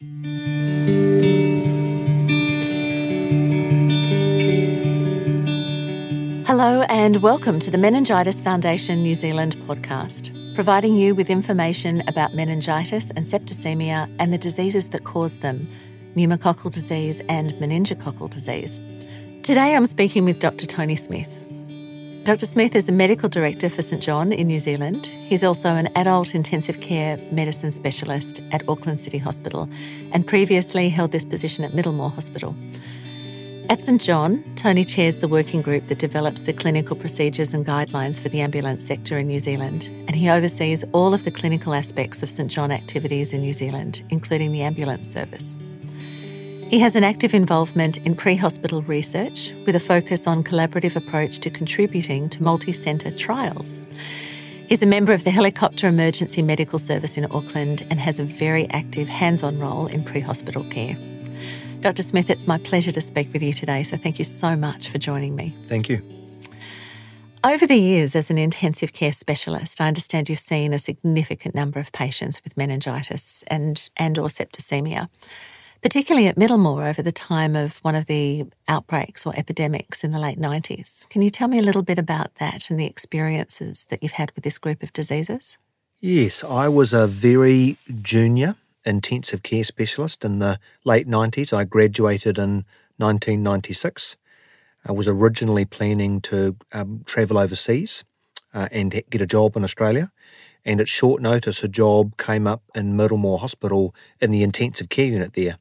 Hello, and welcome to the Meningitis Foundation New Zealand podcast, providing you with information about meningitis and septicemia and the diseases that cause them pneumococcal disease and meningococcal disease. Today I'm speaking with Dr. Tony Smith. Dr. Smith is a medical director for St John in New Zealand. He's also an adult intensive care medicine specialist at Auckland City Hospital and previously held this position at Middlemore Hospital. At St John, Tony chairs the working group that develops the clinical procedures and guidelines for the ambulance sector in New Zealand, and he oversees all of the clinical aspects of St John activities in New Zealand, including the ambulance service. He has an active involvement in pre hospital research with a focus on collaborative approach to contributing to multi centre trials. He's a member of the Helicopter Emergency Medical Service in Auckland and has a very active hands on role in pre hospital care. Dr. Smith, it's my pleasure to speak with you today, so thank you so much for joining me. Thank you. Over the years, as an intensive care specialist, I understand you've seen a significant number of patients with meningitis and, and or septicemia, particularly at Middlemore over the time of one of the outbreaks or epidemics in the late 90s. Can you tell me a little bit about that and the experiences that you've had with this group of diseases? Yes, I was a very junior intensive care specialist in the late 90s. I graduated in 1996. I was originally planning to um, travel overseas uh, and get a job in Australia. And at short notice, a job came up in Middlemore Hospital in the intensive care unit there,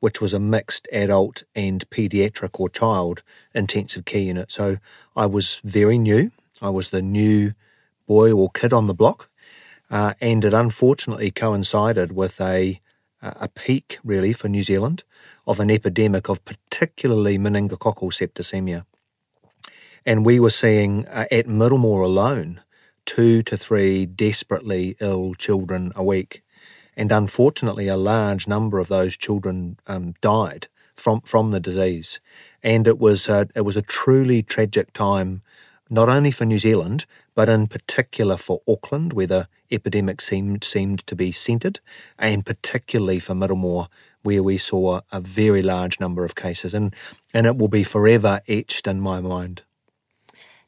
which was a mixed adult and paediatric or child intensive care unit. So I was very new. I was the new boy or kid on the block uh, and it unfortunately coincided with a a peak really for New Zealand of an epidemic of particularly meningococcal septicemia. And we were seeing uh, at Middlemore alone two to three desperately ill children a week. And unfortunately, a large number of those children um, died from, from the disease. And it was, a, it was a truly tragic time, not only for New Zealand, but in particular for Auckland, where the epidemic seemed seemed to be centred, and particularly for Middlemore, where we saw a very large number of cases, and and it will be forever etched in my mind.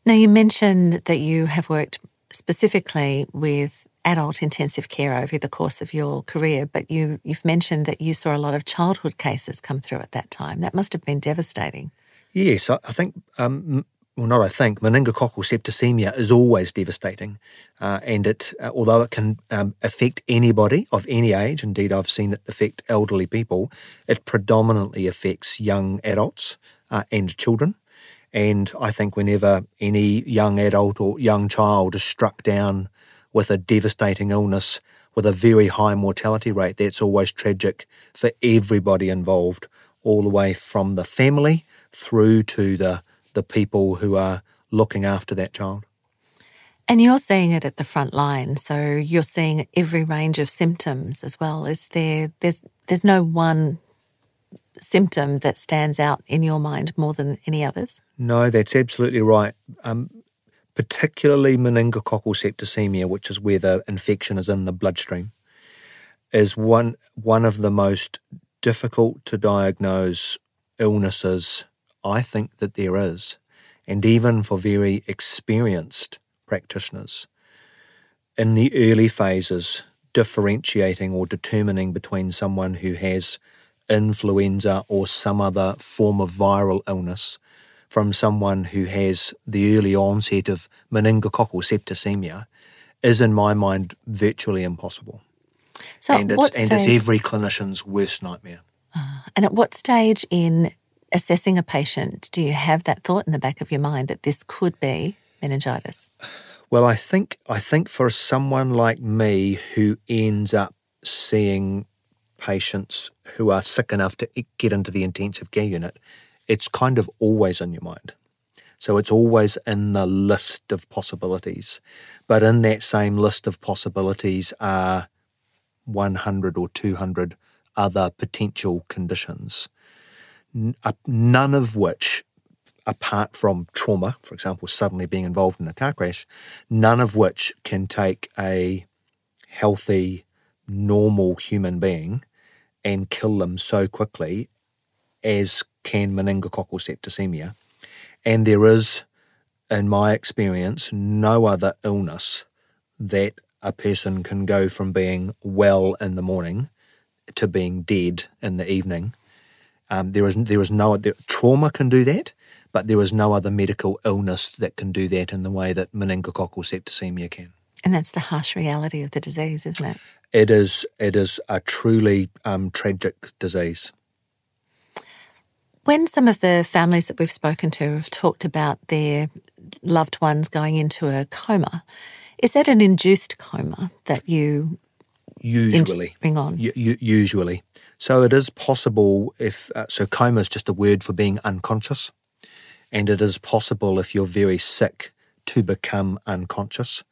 Now, you mentioned that you have worked specifically with adult intensive care over the course of your career, but you you've mentioned that you saw a lot of childhood cases come through at that time. That must have been devastating. Yes, I, I think um, well, not I think, meningococcal septicemia is always devastating. Uh, and it, uh, although it can um, affect anybody of any age, indeed, I've seen it affect elderly people, it predominantly affects young adults uh, and children. And I think whenever any young adult or young child is struck down with a devastating illness with a very high mortality rate, that's always tragic for everybody involved, all the way from the family through to the the people who are looking after that child. And you're seeing it at the front line, so you're seeing every range of symptoms as well. Is there? There's there's no one symptom that stands out in your mind more than any others. No, that's absolutely right. Um, particularly meningococcal septicemia, which is where the infection is in the bloodstream, is one one of the most difficult to diagnose illnesses I think that there is, and even for very experienced practitioners. In the early phases, differentiating or determining between someone who has influenza or some other form of viral illness from someone who has the early onset of meningococcal septicemia is, in my mind, virtually impossible. So and, it's, and it's every clinician's worst nightmare. Uh, and at what stage in assessing a patient, do you have that thought in the back of your mind that this could be meningitis? Well, I think I think for someone like me who ends up seeing patients who are sick enough to get into the intensive care unit, it's kind of always in your mind. So it's always in the list of possibilities. But in that same list of possibilities are 100 or 200 other potential conditions none of which, apart from trauma, for example, suddenly being involved in a car crash, none of which can take a healthy, normal human being and kill them so quickly as can meningococcal septicemia. And there is, in my experience, no other illness that a person can go from being well in the morning to being dead in the evening. Um, there is there is no there, trauma can do that, but there is no other medical illness that can do that in the way that meningococcal septicemia can. And that's the harsh reality of the disease, isn't it? It is. It is a truly um, tragic disease. When some of the families that we've spoken to have talked about their loved ones going into a coma, is that an induced coma that you usually bring on? U- usually, so it is possible if uh, so. Coma is just a word for being unconscious, and it is possible if you're very sick to become unconscious,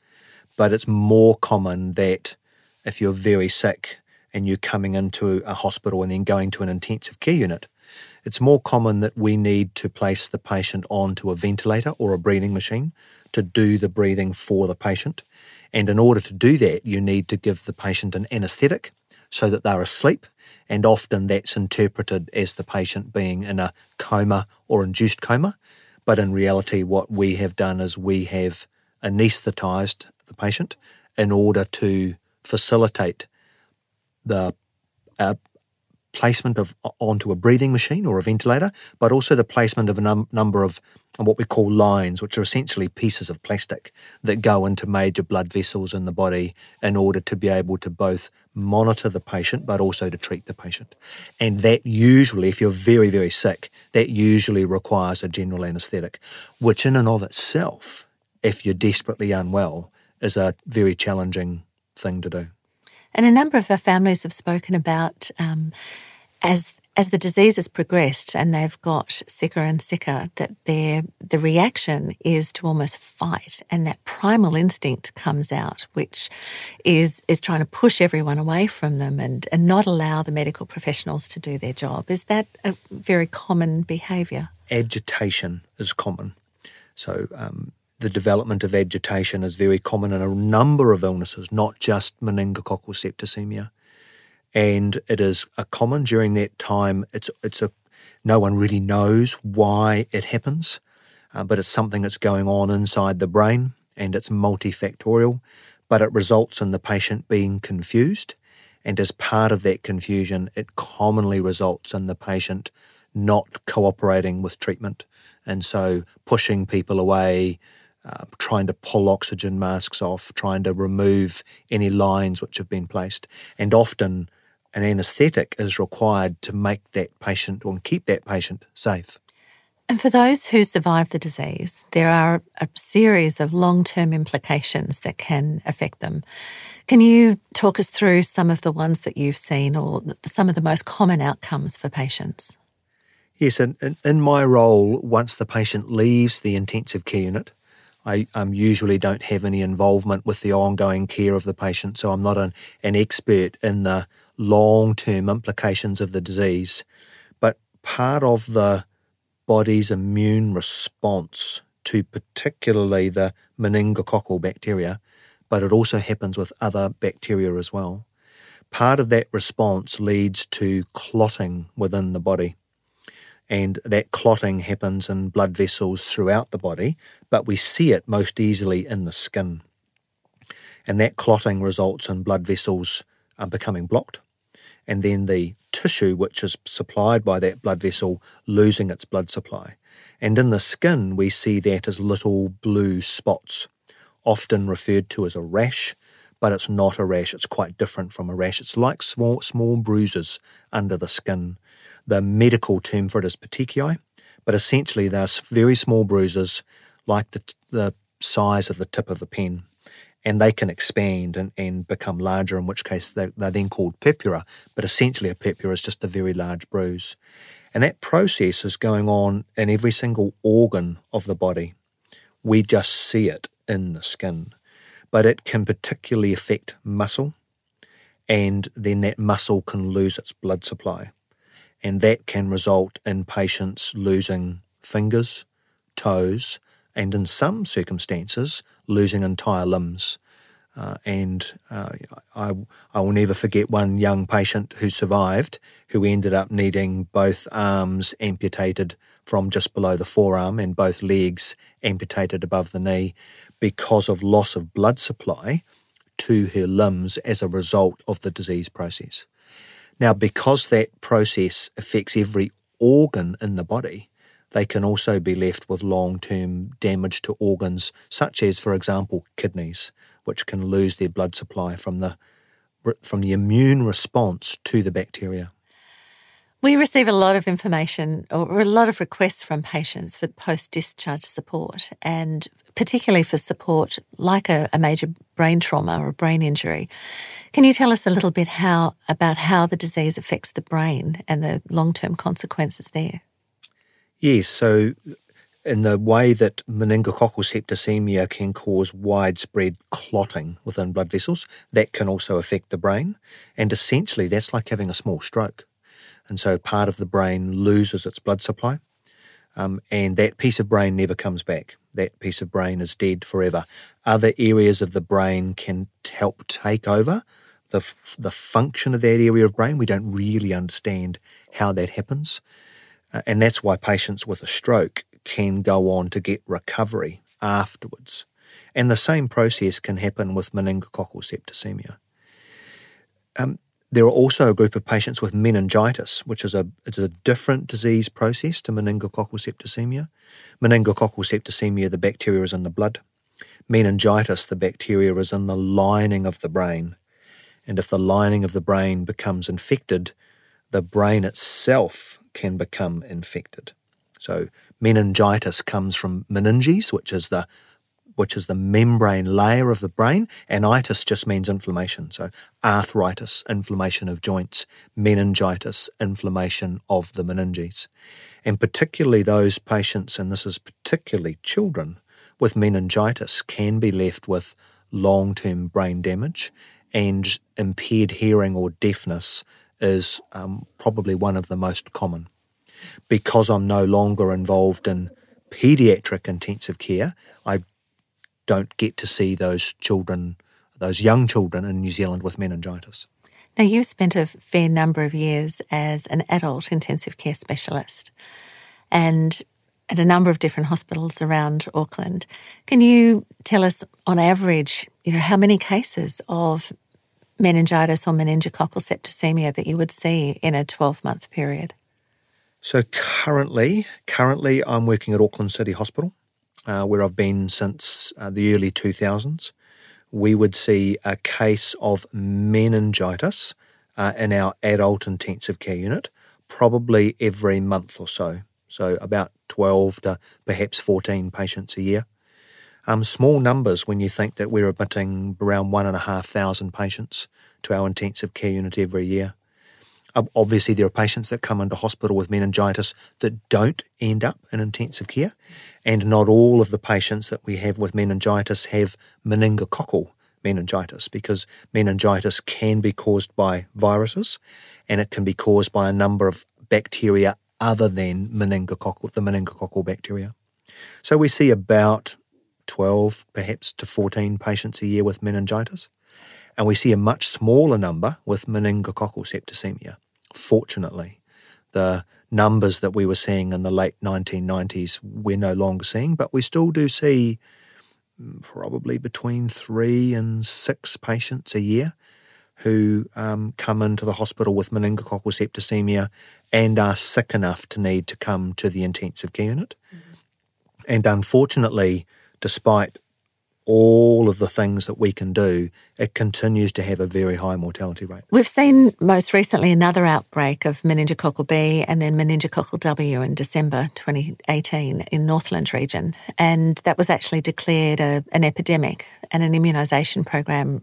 but it's more common that if you're very sick and you're coming into a hospital and then going to an intensive care unit, it's more common that we need to place the patient onto a ventilator or a breathing machine to do the breathing for the patient. And in order to do that, you need to give the patient an anesthetic so that they're asleep. And often that's interpreted as the patient being in a coma or induced coma. But in reality, what we have done is we have anesthetized the patient in order to facilitate the uh, placement of onto a breathing machine or a ventilator, but also the placement of a num- number of what we call lines, which are essentially pieces of plastic that go into major blood vessels in the body in order to be able to both monitor the patient but also to treat the patient. And that usually, if you're very, very sick, that usually requires a general anaesthetic, which in and of itself, if you're desperately unwell, is a very challenging thing to do. And a number of our families have spoken about um, as as the disease has progressed and they've got sicker and sicker, that their the reaction is to almost fight, and that primal instinct comes out, which is is trying to push everyone away from them and and not allow the medical professionals to do their job. Is that a very common behaviour? Agitation is common. So um, the development of agitation is very common in a number of illnesses, not just meningococcal septicemia. And it is a common during that time. It's it's a no one really knows why it happens, uh, but it's something that's going on inside the brain, and it's multifactorial. But it results in the patient being confused, and as part of that confusion, it commonly results in the patient not cooperating with treatment, and so pushing people away, uh, trying to pull oxygen masks off, trying to remove any lines which have been placed. And often an anaesthetic is required to make that patient or keep that patient safe. And for those who survive the disease, there are a series of long term implications that can affect them. Can you talk us through some of the ones that you've seen or some of the most common outcomes for patients? Yes, and in my role, once the patient leaves the intensive care unit, I um, usually don't have any involvement with the ongoing care of the patient, so I'm not an, an expert in the long term implications of the disease. But part of the body's immune response to particularly the meningococcal bacteria, but it also happens with other bacteria as well. Part of that response leads to clotting within the body and that clotting happens in blood vessels throughout the body, but we see it most easily in the skin. And that clotting results in blood vessels uh, becoming blocked, and then the tissue which is supplied by that blood vessel losing its blood supply. And in the skin, we see that as little blue spots, often referred to as a rash, but it's not a rash. It's quite different from a rash. It's like small, small bruises under the skin the medical term for it is petechiae, but essentially they're very small bruises like the, the size of the tip of a pen. And they can expand and, and become larger, in which case they, they're then called purpura. But essentially, a purpura is just a very large bruise. And that process is going on in every single organ of the body. We just see it in the skin. But it can particularly affect muscle, and then that muscle can lose its blood supply and that can result in patients losing fingers, toes, and in some circumstances, losing entire limbs. Uh, and uh, I, I will never forget one young patient who survived who ended up needing both arms amputated from just below the forearm and both legs amputated above the knee because of loss of blood supply to her limbs as a result of the disease process. Now, because that process affects every organ in the body, they can also be left with long term damage to organs, such as, for example, kidneys, which can lose their blood supply from the, from the immune response to the bacteria. We receive a lot of information or a lot of requests from patients for post discharge support, and particularly for support like a, a, major brain trauma or a brain injury. Can you tell us a little bit how about how the disease affects the brain and the long term consequences there? Yes, so in the way that meningococcal septicemia can cause widespread clotting within blood vessels, that can also affect the brain. And essentially, that's like having a small stroke. And so part of the brain loses its blood supply. Um, and that piece of brain never comes back. That piece of brain is dead forever. Other areas of the brain can help take over the, the function of that area of brain. We don't really understand how that happens. Uh, and that's why patients with a stroke can go on to get recovery afterwards. And the same process can happen with meningococcal septicemia. Um, there are also a group of patients with meningitis, which is a, it's a different disease process to meningococcal septicemia. Meningococcal septicemia, the bacteria is in the blood. Meningitis, the bacteria is in the lining of the brain. And if the lining of the brain becomes infected, the brain itself can become infected. So meningitis comes from meninges, which is the which is the membrane layer of the brain, and itis just means inflammation. So, arthritis, inflammation of joints, meningitis, inflammation of the meninges. And particularly those patients, and this is particularly children with meningitis, can be left with long term brain damage, and impaired hearing or deafness is um, probably one of the most common. Because I'm no longer involved in pediatric intensive care, I don't get to see those children, those young children in New Zealand with meningitis. Now, you've spent a fair number of years as an adult intensive care specialist and at a number of different hospitals around Auckland. Can you tell us, on average, you know, how many cases of meningitis or meningococcal septicemia that you would see in a 12 month period? So currently, currently I'm working at Auckland City Hospital uh, where I've been since uh, the early 2000s, we would see a case of meningitis uh, in our adult intensive care unit probably every month or so. So about 12 to perhaps 14 patients a year. Um, small numbers when you think that we're admitting around one and a half thousand patients to our intensive care unit every year. Obviously, there are patients that come into hospital with meningitis that don't end up in intensive care, and not all of the patients that we have with meningitis have meningococcal meningitis because meningitis can be caused by viruses and it can be caused by a number of bacteria other than meningococcal, the meningococcal bacteria. So we see about 12, perhaps to 14 patients a year with meningitis and we see a much smaller number with meningococcal septicemia. Fortunately, the numbers that we were seeing in the late 1990s we're no longer seeing, but we still do see mm, probably between three and six patients a year who um, come into the hospital with meningococcal septicemia and are sick enough to need to come to the intensive care unit. Mm-hmm. And unfortunately, despite all of the things that we can do, it continues to have a very high mortality rate. We've seen most recently another outbreak of meningococcal B and then meningococcal W in December 2018 in Northland region. And that was actually declared a, an epidemic and an immunisation program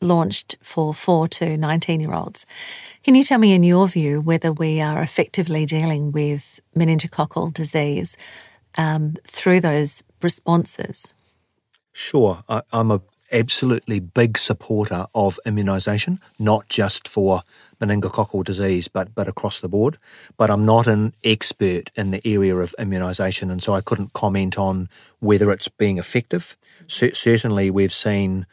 launched for 4 to 19 year olds. Can you tell me, in your view, whether we are effectively dealing with meningococcal disease um, through those responses? Sure, I, am a absolutely big supporter of immunisation, not just for meningococcal disease, but but across the board. But I'm not an expert in the area of immunisation, and so I couldn't comment on whether it's being effective. C- certainly, we've seen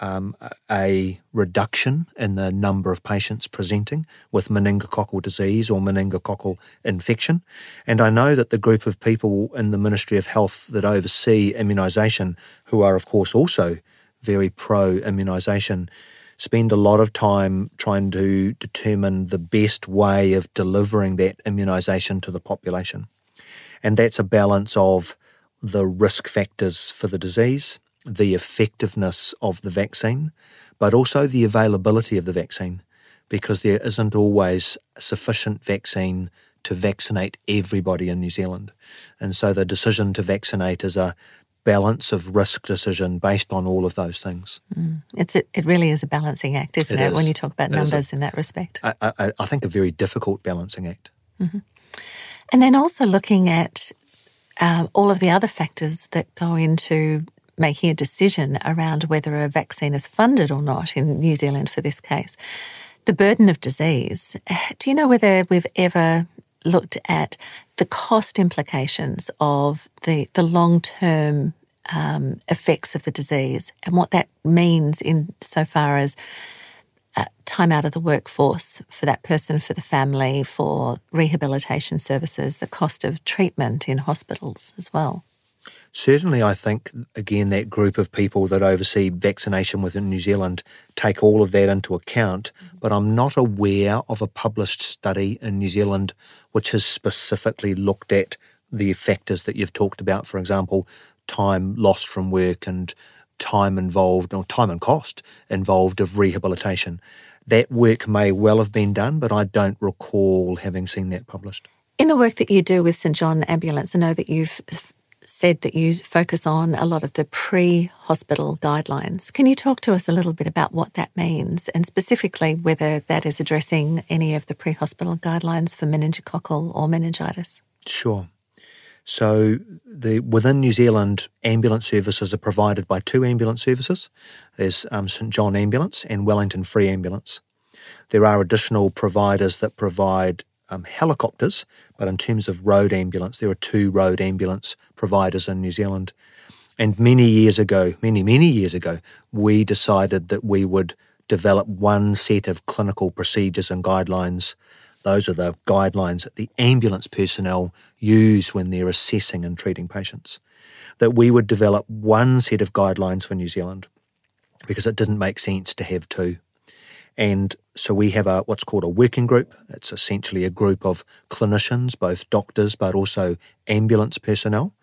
um, a reduction in the number of patients presenting with meningococcal disease or meningococcal infection. And I know that the group of people in the Ministry of Health that oversee immunisation, who are, of course, also very pro immunisation, spend a lot of time trying to determine the best way of delivering that immunisation to the population. And that's a balance of the risk factors for the disease the effectiveness of the vaccine, but also the availability of the vaccine, because there isn't always sufficient vaccine to vaccinate everybody in New Zealand. And so the decision to vaccinate is a balance of risk decision based on all of those things. Mm. It's a, it really is a balancing act, isn't it, it is. when you talk about numbers a, in that respect? I, I, I, think a very difficult balancing act. Mm-hmm. And then also looking at uh, all of the other factors that go into making a decision around whether a vaccine is funded or not in New Zealand for this case. The burden of disease. Do you know whether we've ever looked at the cost implications of the, the long term um, effects of the disease and what that means in so far as uh, time out of the workforce for that person, for the family, for rehabilitation services, the cost of treatment in hospitals as well? Certainly, I think, again, that group of people that oversee vaccination within New Zealand take all of that into account, mm-hmm. but I'm not aware of a published study in New Zealand which has specifically looked at the factors that you've talked about, for example, time lost from work and time involved, or time and cost involved of rehabilitation. That work may well have been done, but I don't recall having seen that published. In the work that you do with St John Ambulance, I know that you've said that you focus on a lot of the pre hospital guidelines. Can you talk to us a little bit about what that means and specifically whether that is addressing any of the pre hospital guidelines for meningococcal or meningitis? Sure. So, the, within New Zealand, ambulance services are provided by two ambulance services. There's um, St John Ambulance and Wellington Free Ambulance. There are additional providers that provide um, helicopters, but in terms of road ambulance, there are two road ambulance providers in New Zealand. And many years ago, many, many years ago, we decided that we would develop one set of clinical procedures and guidelines. Those are the guidelines that the ambulance personnel use when they're assessing and treating patients. That we would develop one set of guidelines for New Zealand because it didn't make sense to have two. And so we have a what's called a working group. It's essentially a group of clinicians, both doctors but also ambulance personnel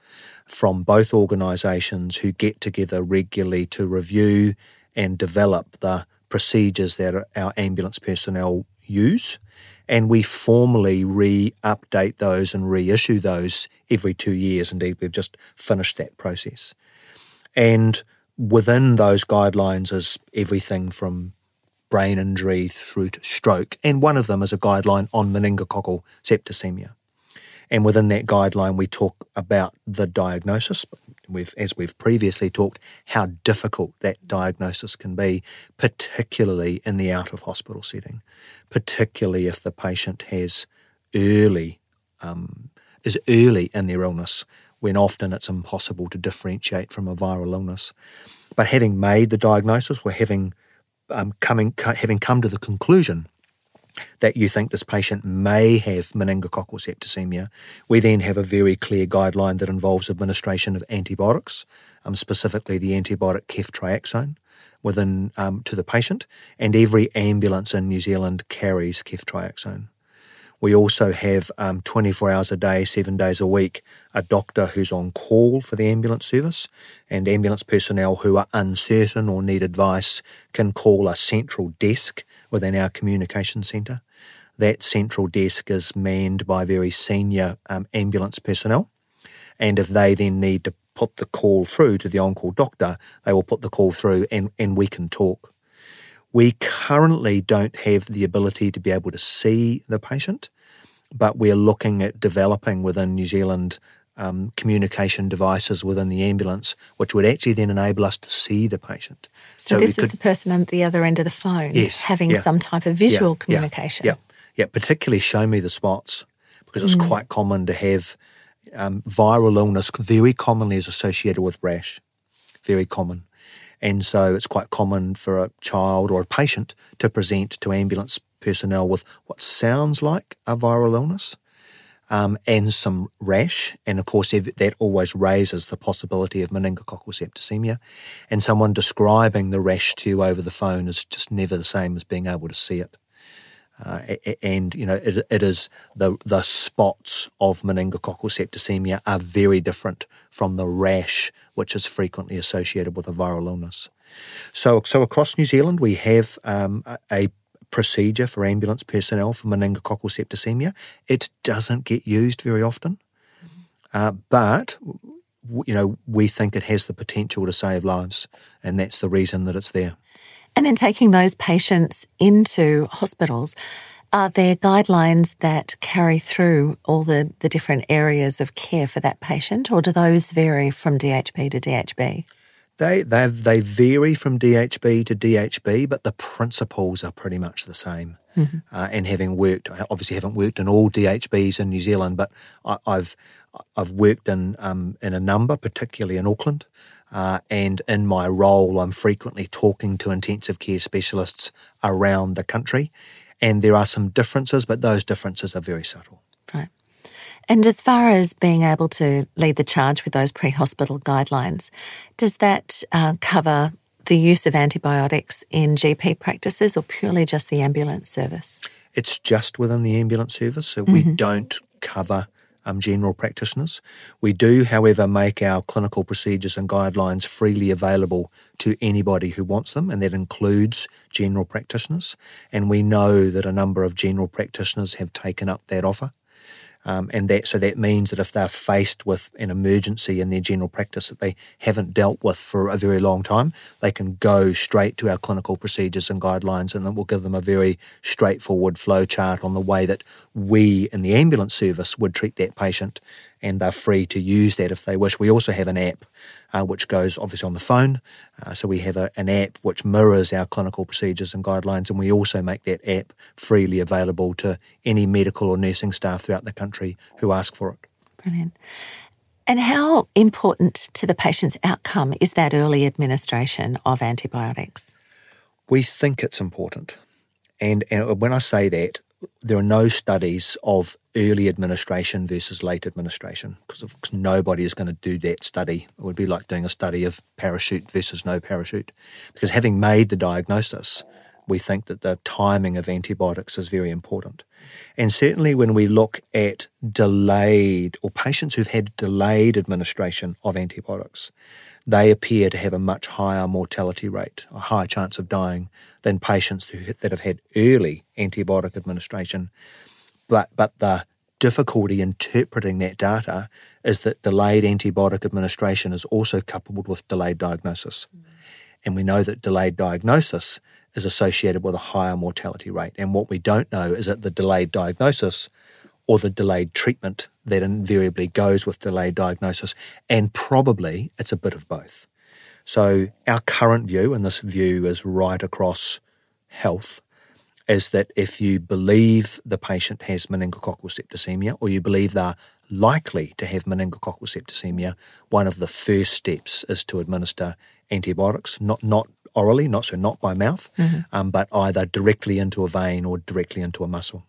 from both organisations who get together regularly to review and develop the procedures that our ambulance personnel use. And we formally re update those and reissue those every two years. Indeed, we've just finished that process. And within those guidelines is everything from brain injury through to stroke, and one of them is a guideline on meningococcal septicemia. And within that guideline, we talk about the diagnosis. We've, as we've previously talked, how difficult that diagnosis can be, particularly in the out of hospital setting, particularly if the patient has early um, is early in their illness, when often it's impossible to differentiate from a viral illness. But having made the diagnosis, we're having um, coming, having come to the conclusion that you think this patient may have meningococcal septicemia, we then have a very clear guideline that involves administration of antibiotics, um, specifically the antibiotic ceftriaxone, within um, to the patient, and every ambulance in New Zealand carries ceftriaxone. We also have um, 24 hours a day, seven days a week, a doctor who's on call for the ambulance service, and ambulance personnel who are uncertain or need advice can call a central desk within our communication centre. That central desk is manned by very senior um, ambulance personnel, and if they then need to put the call through to the on call doctor, they will put the call through and, and we can talk. We currently don't have the ability to be able to see the patient, but we're looking at developing within New Zealand um, communication devices within the ambulance, which would actually then enable us to see the patient. So, so this is the person at the other end of the phone yes, having yeah, some type of visual yeah, communication. Yeah, yeah, particularly show me the spots because it's mm. quite common to have um, viral illness very commonly is associated with rash, very common. And so it's quite common for a child or a patient to present to ambulance personnel with what sounds like a viral illness um, and some rash. And of course, that always raises the possibility of meningococcal septicemia. And someone describing the rash to you over the phone is just never the same as being able to see it. Uh, and you know it, it is the the spots of meningococcal septicemia are very different from the rash which is frequently associated with a viral illness. So so across New Zealand we have um, a procedure for ambulance personnel for meningococcal septicemia. It doesn't get used very often, uh, but you know we think it has the potential to save lives, and that's the reason that it's there. And then taking those patients into hospitals, are there guidelines that carry through all the, the different areas of care for that patient, or do those vary from DHB to DHB? They, they, they vary from DHB to DHB, but the principles are pretty much the same. Mm-hmm. Uh, and having worked, I obviously haven't worked in all DHBs in New Zealand, but I, have I've worked in um, in a number, particularly in Auckland, uh, and in my role, I'm frequently talking to intensive care specialists around the country. And there are some differences, but those differences are very subtle. Right. And as far as being able to lead the charge with those pre hospital guidelines, does that uh, cover the use of antibiotics in GP practices or purely just the ambulance service? It's just within the ambulance service. So mm-hmm. we don't cover um, general practitioners. We do, however, make our clinical procedures and guidelines freely available to anybody who wants them, and that includes general practitioners. And we know that a number of general practitioners have taken up that offer. Um, and that so that means that if they're faced with an emergency in their general practice that they haven't dealt with for a very long time, they can go straight to our clinical procedures and guidelines, and it will give them a very straightforward flow chart on the way that we in the ambulance service would treat that patient and they're free to use that if they wish. We also have an app uh, which goes obviously on the phone. Uh, so we have a, an app which mirrors our clinical procedures and guidelines, and we also make that app freely available to any medical or nursing staff throughout the country who ask for it. Brilliant. And how important to the patient's outcome is that early administration of antibiotics? We think it's important. And, and when I say that, there are no studies of early administration versus late administration because nobody is going to do that study. It would be like doing a study of parachute versus no parachute. Because having made the diagnosis, we think that the timing of antibiotics is very important. And certainly when we look at delayed or patients who've had delayed administration of antibiotics, they appear to have a much higher mortality rate, a higher chance of dying than patients who, that have had early antibiotic administration. But, but the difficulty interpreting that data is that delayed antibiotic administration is also coupled with delayed diagnosis. Mm. And we know that delayed diagnosis is associated with a higher mortality rate. And what we don't know is that the delayed diagnosis or the delayed treatment that invariably goes with delayed diagnosis, and probably it's a bit of both. So, our current view, and this view is right across health, is that if you believe the patient has meningococcal septicemia or you believe they're likely to have meningococcal septicemia, one of the first steps is to administer antibiotics, not, not orally, not so not by mouth, mm-hmm. um, but either directly into a vein or directly into a muscle.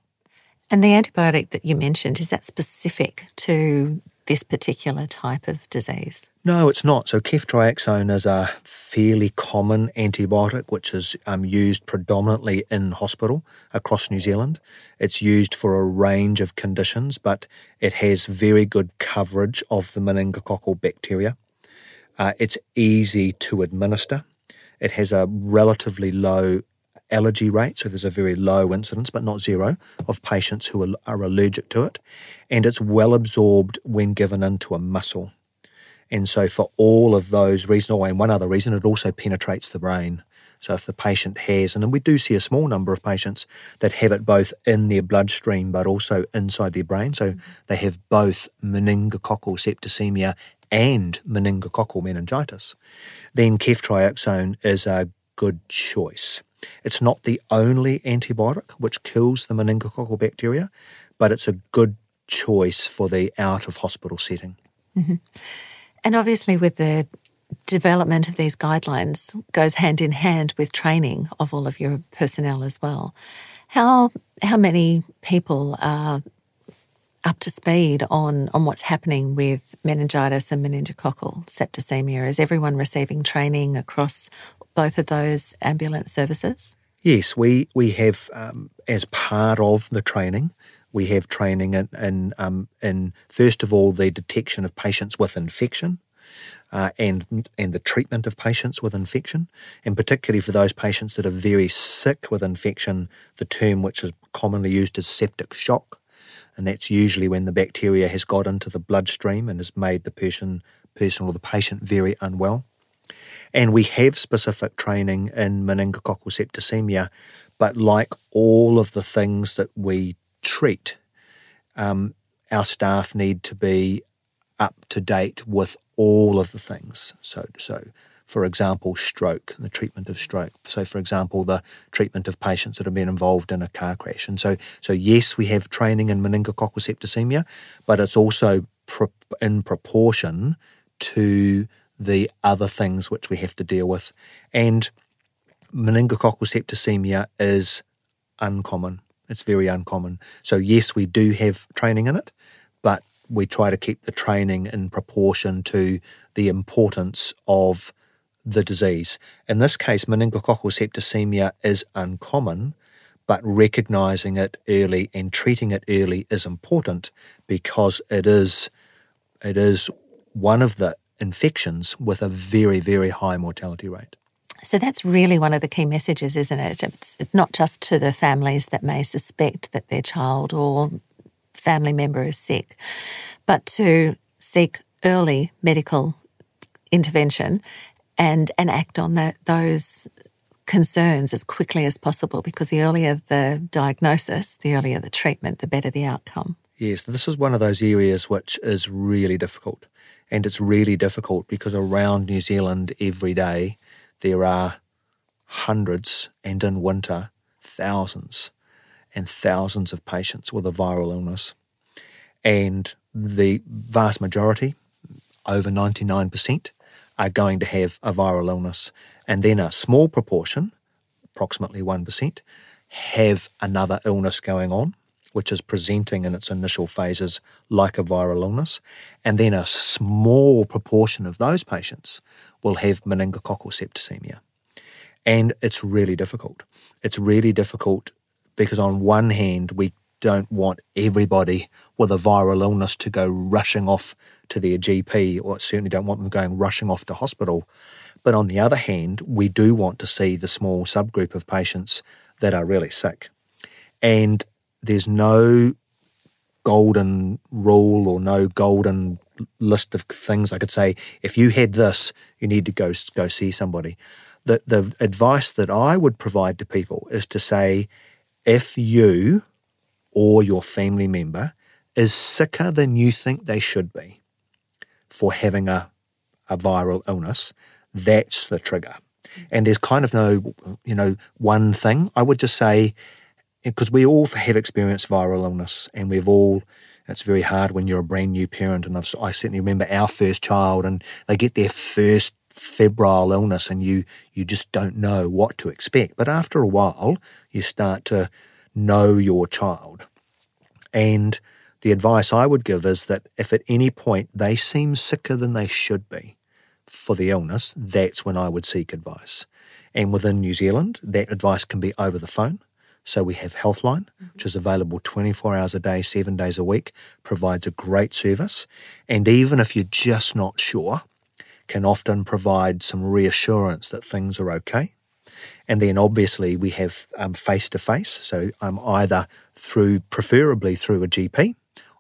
And the antibiotic that you mentioned, is that specific to this particular type of disease? No, it's not. So ceftriaxone is a fairly common antibiotic which is um, used predominantly in hospital across New Zealand. It's used for a range of conditions, but it has very good coverage of the meningococcal bacteria. Uh, it's easy to administer. It has a relatively low allergy rate, so there's a very low incidence, but not zero, of patients who are, allergic to it. And it's well absorbed when given into a muscle. And so, for all of those reasons, oh, and one other reason, it also penetrates the brain. So, if the patient has, and we do see a small number of patients that have it both in their bloodstream but also inside their brain, so they have both meningococcal septicemia and meningococcal meningitis, then ceftriaxone is a good choice. It's not the only antibiotic which kills the meningococcal bacteria, but it's a good choice for the out of hospital setting. Mm-hmm. And obviously, with the development of these guidelines goes hand in hand with training of all of your personnel as well. How how many people are up to speed on on what's happening with meningitis and meningococcal septicemia? Is everyone receiving training across both of those ambulance services? Yes, we we have um, as part of the training. We have training in in, um, in first of all the detection of patients with infection, uh, and and the treatment of patients with infection, and particularly for those patients that are very sick with infection, the term which is commonly used is septic shock, and that's usually when the bacteria has got into the bloodstream and has made the person person or the patient very unwell. And we have specific training in meningococcal septicemia, but like all of the things that we treat, um, our staff need to be up to date with all of the things. So, so for example, stroke, the treatment of stroke. So, for example, the treatment of patients that have been involved in a car crash. And so, so yes, we have training in meningococcal septicemia, but it's also pro- in proportion to the other things which we have to deal with. And meningococcal septicemia is uncommon. It's very uncommon. So, yes, we do have training in it, but we try to keep the training in proportion to the importance of the disease. In this case, meningococcal septicemia is uncommon, but recognizing it early and treating it early is important because it is it is one of the infections with a very very high mortality rate. So that's really one of the key messages, isn't it? It's not just to the families that may suspect that their child or family member is sick, but to seek early medical intervention and and act on that, those concerns as quickly as possible because the earlier the diagnosis, the earlier the treatment, the better the outcome. Yes, this is one of those areas which is really difficult. And it's really difficult because around New Zealand every day there are hundreds and in winter thousands and thousands of patients with a viral illness. And the vast majority, over 99%, are going to have a viral illness. And then a small proportion, approximately 1%, have another illness going on, which is presenting in its initial phases like a viral illness. And then a small proportion of those patients will have meningococcal septicemia. And it's really difficult. It's really difficult because, on one hand, we don't want everybody with a viral illness to go rushing off to their GP, or certainly don't want them going rushing off to hospital. But on the other hand, we do want to see the small subgroup of patients that are really sick. And there's no golden rule or no golden list of things I could say if you had this you need to go go see somebody the the advice that I would provide to people is to say if you or your family member is sicker than you think they should be for having a, a viral illness, that's the trigger. And there's kind of no, you know, one thing. I would just say, because we all have experienced viral illness and we've all, it's very hard when you're a brand new parent. And I've, I certainly remember our first child and they get their first febrile illness and you, you just don't know what to expect. But after a while, you start to know your child. And the advice I would give is that if at any point they seem sicker than they should be for the illness, that's when I would seek advice. And within New Zealand, that advice can be over the phone. So we have Healthline, mm-hmm. which is available 24 hours a day, seven days a week, provides a great service. And even if you're just not sure, can often provide some reassurance that things are okay. And then obviously we have face to face. So I'm either through, preferably through a GP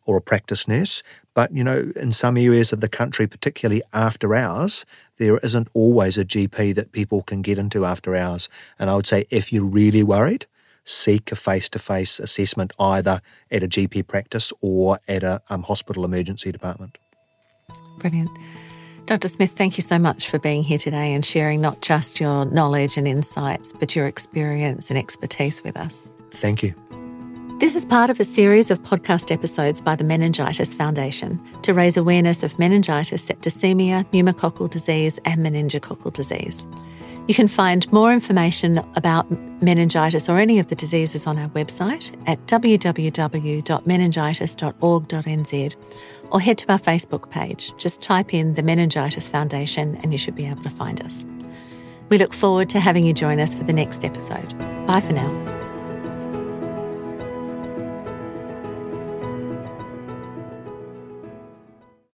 or a practice nurse. But, you know, in some areas of the country, particularly after hours, there isn't always a GP that people can get into after hours. And I would say if you're really worried, seek a face to face assessment either at a GP practice or at a um, hospital emergency department. Brilliant. Dr. Smith, thank you so much for being here today and sharing not just your knowledge and insights, but your experience and expertise with us. Thank you. This is part of a series of podcast episodes by the Meningitis Foundation to raise awareness of meningitis, septicemia, pneumococcal disease, and meningococcal disease. You can find more information about meningitis or any of the diseases on our website at www.meningitis.org.nz or head to our Facebook page. Just type in the Meningitis Foundation and you should be able to find us. We look forward to having you join us for the next episode. Bye for now.